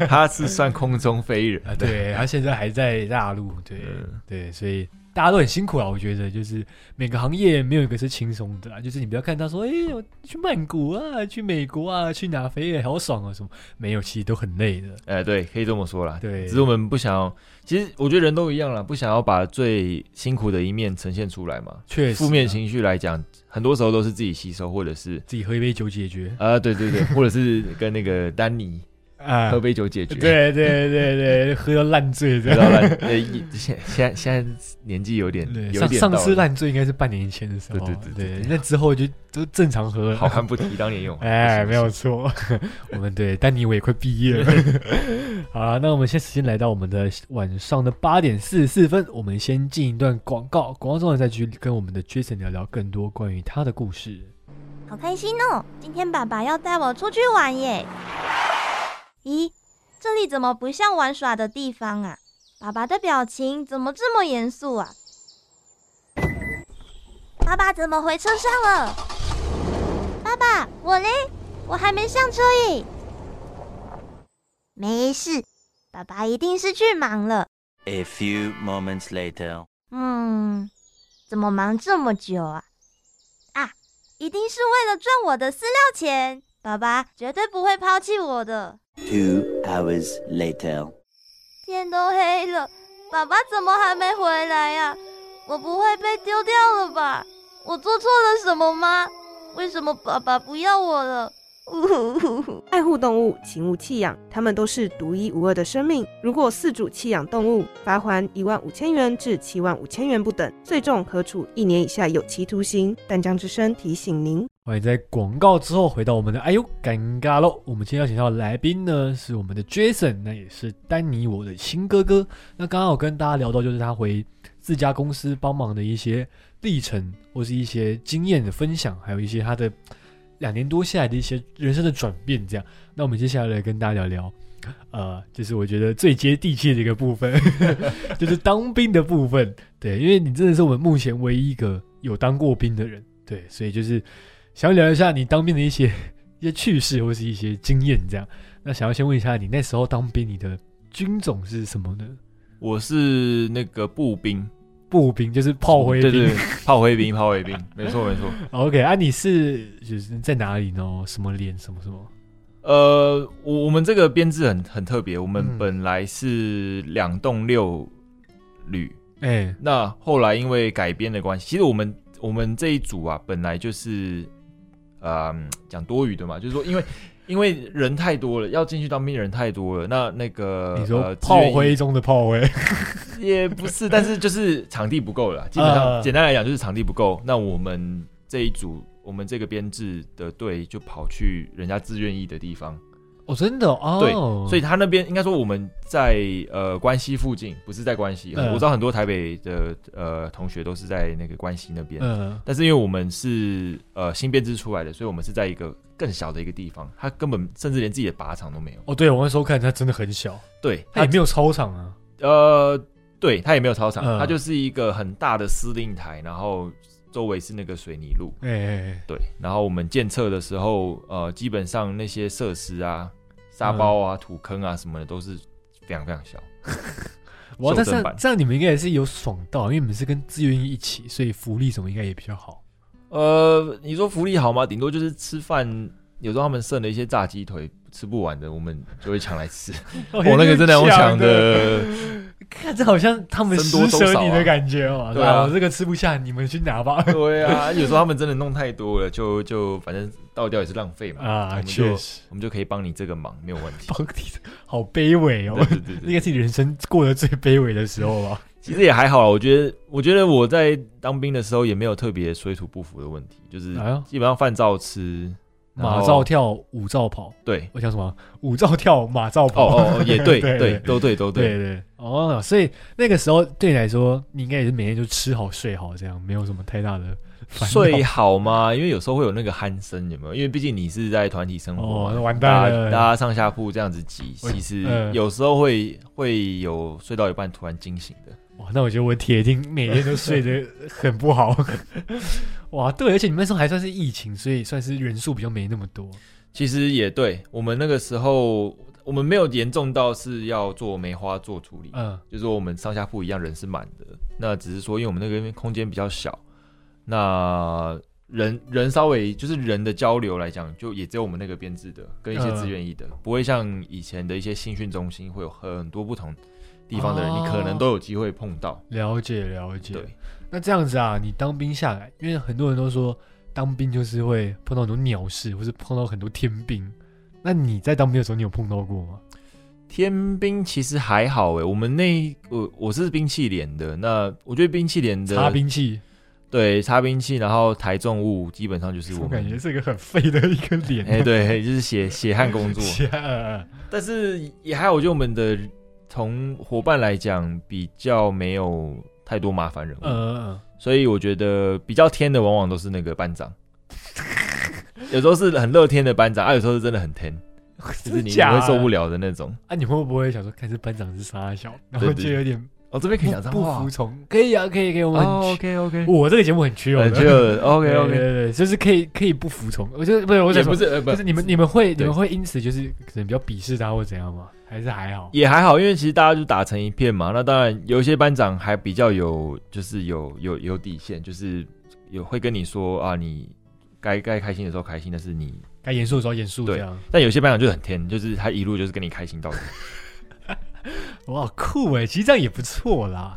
他是算空中飞人 啊，对，他现在还在大陆，对、嗯对，所以大家都很辛苦啊。我觉得就是每个行业没有一个是轻松的啦，就是你不要看他说，哎、我去曼谷啊，去美国啊，去哪飞也，好爽啊什么，没有，其实都很累的。哎，对，可以这么说啦。对只是我们不想要，其实我觉得人都一样啦，不想要把最辛苦的一面呈现出来嘛。确实啊，负面情绪来讲，很多时候都是自己吸收，或者是自己喝一杯酒解决啊、对对对，或者是跟那个丹尼啊喝杯酒解决。对对对对，喝到烂醉这知道样。了，呃，一现现在现在年纪有点对，有上上次烂醉应该是半年前的时候，对对对那之后就都正常喝。好汉不提当年勇。哎，没有错，我们对丹尼我也快毕业了。好了，那我们现在时间来到我们的晚上的八点四十四分，我们先进一段广告，广告之后再去跟我们的 Jason 聊聊更多关于他的故事。好开心哦！今天爸爸要带我出去玩耶。咦，这里怎么不像玩耍的地方啊？爸爸的表情怎么这么严肃啊？爸爸怎么回车上了？爸爸，我嘞？我还没上车耶。没事，爸爸一定是去忙了。A few moments later. 嗯，怎么忙这么久啊？啊，一定是为了赚我的饲料钱。爸爸绝对不会抛弃我的。Two hours later. 天都黑了，爸爸怎么还没回来呀、我不会被丢掉了吧？我做错了什么吗？为什么爸爸不要我了？呜呼呼呼爱护动物，请勿弃养，它们都是独一无二的生命。如果饲主弃养动物，罚款一万五千元至七万五千元不等，最重可处一年以下有期徒刑。但江之声提醒您。在广告之后回到我们的哎呦尴尬喽！我们今天邀请到来宾呢是我们的 Jason，那也是丹尼我的亲哥哥。那刚刚有跟大家聊到，就是他回自家公司帮忙的一些历程，或是一些经验的分享，还有一些他的两年多下来的一些人生的转变。这样，那我们接下来来跟大家聊聊，呃，就是我觉得最接地气的一个部分，就是当兵的部分。对，因为你真的是我们目前唯一一个有当过兵的人，对，所以就是。想要聊一下你当兵的一些 一些趣事或是一些经验，这样。那想要先问一下，你那时候当兵，你的军种是什么呢？我是那个步兵，步兵就是炮灰兵。对对，对 炮灰兵，炮灰兵，没错没错。OK，啊，你是就是在哪里呢？什么连什么什么？呃，我我们这个编制很很特别，我嗯们本来是两栋六旅，哎、那后来因为改编的关系，其实我们我们这一组啊，本来就是呃讲多余的嘛，就是说因为因为人太多了，要进去当兵的人太多了，那那个你说呃炮灰中的炮灰。也不是，但是就是场地不够了啦，基本上、呃简单来讲就是场地不够。那我们这一组，我们这个编制的队就跑去人家自愿意的地方，哦，真的哦。对所以他那边应该说我们在呃关西附近，不是在关西。嗯我知道很多台北的呃同学都是在那个关西那边，嗯，但是因为我们是呃新编制出来的，所以我们是在一个更小的一个地方，他根本甚至连自己的靶场都没有。哦，对我那时候看他真的很小，对，他也没有操场啊。呃，对，他也没有操场，嗯它就是一个很大的司令台，然后周围是那个水泥路。哎哎哎，对，然后我们建测的时候，呃，基本上那些设施啊、沙包啊、土坑啊什么的都是非常非常小。哇，但这袖珍版样 这样你们应该也是有爽到，因为你们是跟志愿一起，所以福利什么应该也比较好。呃，你说福利好吗？顶多就是吃饭，有时候他们剩的一些炸鸡腿吃不完的，我们就会抢来吃。我 我那个真的用抢的，看这好像他们施舍你的感觉哦，对啊我这个吃不下，你们去拿吧。对啊，有时候他们真的弄太多了，就就反正倒掉也是浪费嘛。我啊，们就确实，我们就可以帮你这个忙，没有问题。帮你好卑微哦对，对对对，应该是你人生过得最卑微的时候吧。其实也还好啦。我觉得，我觉得我在当兵的时候也没有特别水土不服的问题，就是基本上饭照吃，马照跳，舞照跑，对，我讲什么？舞照跳，马照哦跑。哦哦，也对 对对，都对都对。对对哦，所以那个时候对你来说，你应该也是每天就吃好睡好，这样没有什么太大的睡好吗？因为有时候会有那个鼾声，有没有？因为毕竟你是在团体生活嘛，哦完大蛋了家大家上下铺这样子挤，其实嗯有时候会会有睡到一半突然惊醒的。哇，那我觉得我铁定每天都睡得很不好。哇，对，而且你们那时候还算是疫情，所以算是人数比较没那么多。其实也对，我们那个时候我们没有严重到是要做梅花做处理，嗯，就是说我们上下铺一样人是满的，那只是说因为我们那个空间比较小，那人人稍微就是人的交流来讲，就也只有我们那个编制的跟一些嗯自愿意的，不会像以前的一些新训中心会有很多不同地方的人，哦你可能都有机会碰到。了解了解。对，那这样子啊，你当兵下来，因为很多人都说当兵就是会碰到很多鸟事，或是碰到很多天兵。那你在当兵的时候，你有碰到过吗？天兵其实还好诶，我们那我我是兵器连的，那我觉得兵器连的擦兵器，对擦兵器，然后抬重物，基本上就是我我感觉。是一个很废的一个脸。哎、对，就是血血汗工作，啊，但是也还好，我觉得我们的从伙伴来讲，比较没有太多麻烦人物，呃，所以我觉得比较天的往往都是那个班长，有时候是很乐天的班长，啊，有时候是真的很天，就是你你会受不了的那种。啊，你会不会想说，看这班长是傻小，然后对对。就有点哦，这边可以不不讲脏话服从？可以啊，可以，可以，我们，OK OK，我这个节目很缺很 chill OK 对 OK，对对，就是可以可以不服从。我觉得不是，我想说也不是呃不就是你们你们会你对们会因此就是可能比较鄙视他或怎样吗？还是还好？也还好，因为其实大家就打成一片嘛。那当然有一些班长还比较有，就是有有有底线，就是有会跟你说啊，你该该开心的时候开心，但是你，该严肃的时候严肃，对这样但有些班长就很天，就是他一路就是跟你开心到底。哇酷哎，其实这样也不错啦。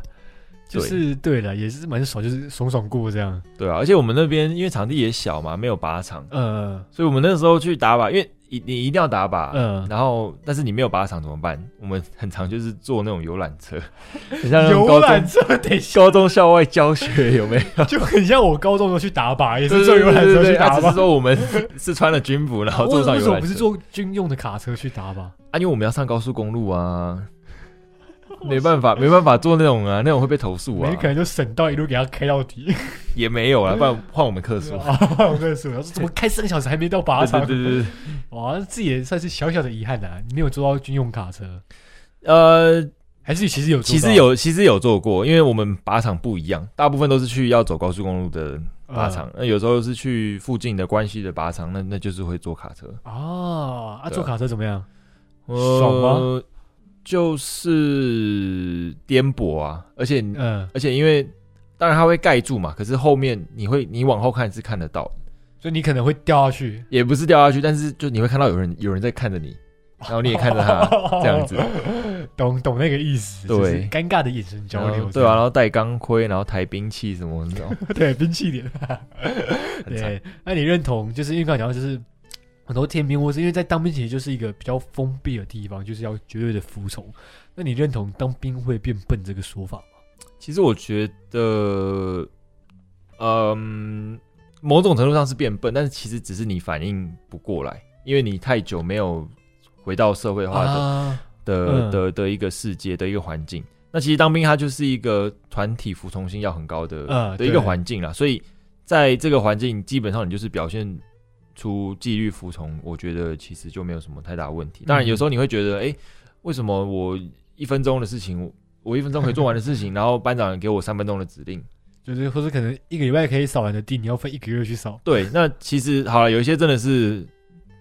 就是对了，也是蛮爽，就是爽爽过这样。对啊，而且我们那边因为场地也小嘛，没有靶场，呃所以我们那时候去打靶，因为一你一定要打靶，嗯，然后但是你没有靶场怎么办？我们很常就是坐那种游览车，很像游览中车等一下高中校外教学有没有？就很像我高中的时候去打靶，也是坐游览车去打靶。啊只是说我们是穿了军服，然后坐上为游览车。什么不是坐军用的卡车去打靶？啊，因为我们要上高速公路啊，没办法，没办法做那种啊，那种会被投诉啊你。可能就省道一路给他开到底。也没有啊，不然换我们客诉。啊，我跟你说，怎么开三个小时还没到靶场？对对对对，哇，这也算是小小的遗憾啊、你没有坐到军用卡车，呃，还是其实有？其实有，其实有做过，因为我们靶场不一样，大部分都是去要走高速公路的靶场，那、有时候是去附近的关系的靶场，那那就是会坐卡车。哦啊！坐卡车怎么样？呃爽吗？就是颠簸啊，而且、嗯，而且因为当然它会盖住嘛，可是后面你会你往后看是看得到的，所以你可能会掉下去，也不是掉下去，但是就你会看到有人有人在看着你，然后你也看着他这样子，懂懂那个意思？对就是尴尬的眼神交流，后对啊，然后戴钢盔，然后抬兵器什么，你知道吗对，兵器点。很惨对，那你认同？就是因为刚才讲到，就是很多天兵，或是因为在当兵其实就是一个比较封闭的地方，就是要绝对的服从。那你认同当兵会变笨这个说法吗？其实我觉得，嗯，某种程度上是变笨，但是其实只是你反应不过来，因为你太久没有回到社会化的、啊，的嗯的的一个世界的一个环境。那其实当兵它就是一个团体服从性要很高的、嗯的一个环境啦，所以在这个环境基本上你就是表现出纪律服从，我觉得其实就没有什么太大问题。当然，有时候你会觉得，哎、为什么我一分钟的事情，我一分钟可以做完的事情，然后班长给我三分钟的指令？就是或者可能一个礼拜可以扫完的地，你要分一个月去扫。对，那其实好了，有一些真的是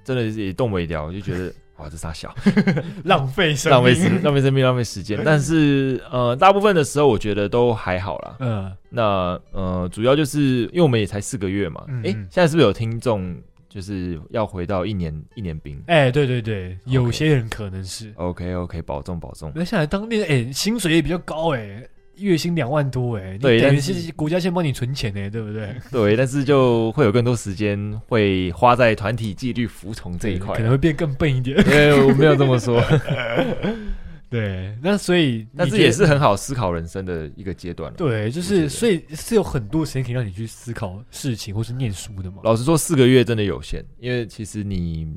真的是也动不了，就觉得 哇，这傻小，浪费生浪费时浪费生命，浪费时间。但是呃，大部分的时候我觉得都还好啦。嗯，那呃，主要就是因为我们也才四个月嘛，哎、嗯嗯现在是不是有听众就是要回到一年一年兵哎、对对对，有些人可能是。？OK OK，保重保重。那下来当兵，哎、薪水也比较高哎、月薪两万多哎、你对等于但是是国家先帮你存钱哎、对不对？对，但是就会有更多时间会花在团体纪律服从这一块可，能会变更笨一点。因为我没有这么说，对，那所以但你觉得是也是很好思考人生的一个阶段了。对，就是所以是有很多时间可以让你去思考事情或是念书的嘛。老实说，四个月真的有限，因为其实你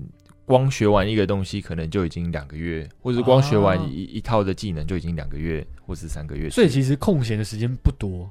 光学完一个东西，可能就已经两个月，或者是光学完啊一、一套的技能就已经两个月或是三个月。所以其实空闲的时间不多。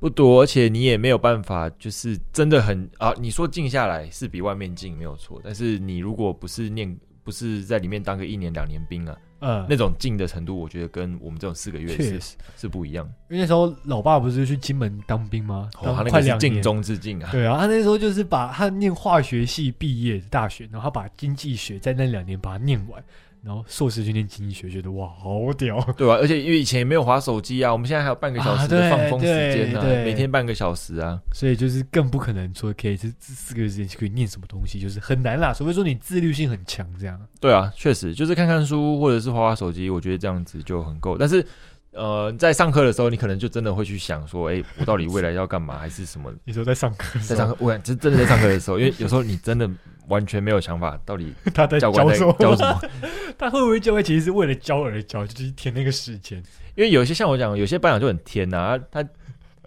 不多，而且你也没有办法，就是真的很啊。你说静下来是比外面静没有错，但是你如果不是念，不是在里面当个一年两年兵啊，嗯，那种近的程度，我觉得跟我们这种四个月是确实，是不一样。因为那时候老爸不是去金门当兵吗？哦，当他那个是尽快两年。忠至敬啊。对啊，他那时候就是把他念化学系毕业大学，然后他把经济学在那两年把它念完，然后硕士去念经济学，觉得哇好屌。对吧、而且因为以前也没有划手机啊，我们现在还有半个小啊时的放风时间呢、每天半个小时啊。所以就是更不可能说可以这这四个月之间就可以念什么东西，就是很难啦。除非说你自律性很强，这样。对啊，确实就是看看书或者是划划手机，我觉得这样子就很够。但是，呃，在上课的时候，你可能就真的会去想说，哎、我到底未来要干嘛，还是什么？你说在上课在上课，我真真的在上课的时候，因为有时候你真的完全没有想法，到底 他在教官在教什么？教什么？他会不会教会其实是为了教而教，就是填那个时间？因为有些像我讲，有些班长就很天呐、他他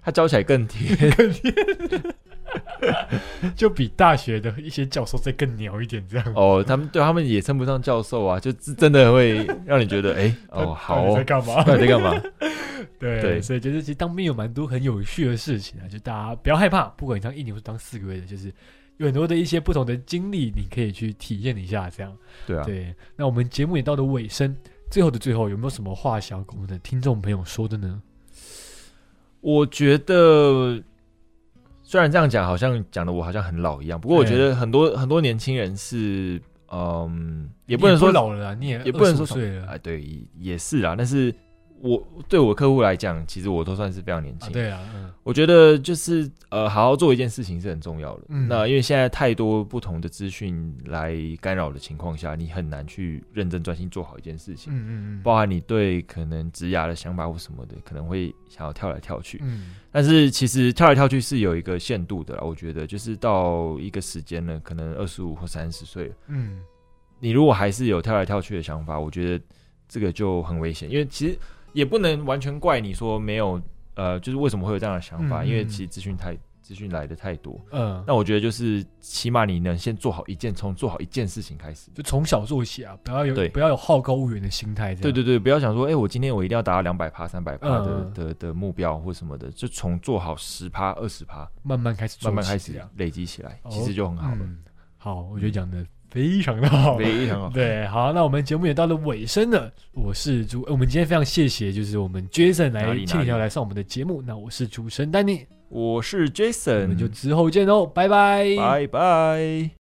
他教起来更天。就比大学的一些教授再更鸟一点，这样。哦，他们对他们也称不上教授啊，就是真的会让你觉得，哎、他哦，好在哦，干嘛？到底在干嘛？对对所以就是其实当兵有蛮多很有趣的事情啊，就大家不要害怕，不管你当一年或是当四个月的，就是有很多的一些不同的经历，你可以去体验一下。这样，对啊，对。那我们节目也到了尾声，最后的最后，有没有什么话想要跟我们的听众朋友说的呢？我觉得虽然这样讲，好像讲的我好像很老一样，不过我觉得很多、很多年轻人是，嗯，也不能说你老了啊，你也也不能说25岁了哎，对，也也是啊，但是我对我客户来讲，其实我都算是非常年啊，轻。对啊，嗯，我觉得就是呃，好好做一件事情是很重要的。嗯那因为现在太多不同的资讯来干扰的情况下，你很难去认真专心做好一件事情。嗯嗯嗯，包含你对可能职涯的想法或什么的，可能会想要跳来跳去。嗯但是其实跳来跳去是有一个限度的啦，我觉得就是到一个时间了，可能二十五或三十岁了，嗯，你如果还是有跳来跳去的想法，我觉得这个就很危险，因为其实也不能完全怪你说没有，呃，就是为什么会有这样的想法，因为其实资讯太资讯来的太多。嗯，那我觉得就是起码你能先做好一件，从做好一件事情开始。就从小做起啊，不要有对。不要有好高骛远的心态，对对对，不要想说，哎、我今天我一定要达到两百趴、三百趴的、嗯的的目标或什么的，就从做好十趴、二十趴，慢慢开始做慢慢开始累积起来，哦其实就很好了，嗯，好，我觉得讲的非常的好。非常好。对，好，那我们节目也到了尾声了。我是主，我们今天非常谢谢，就是我们 Jason 来哪里千里哪里来上我们的节目。那我是主持人丹尼，我是我 Jason，我们就之后见喽，拜拜，拜拜。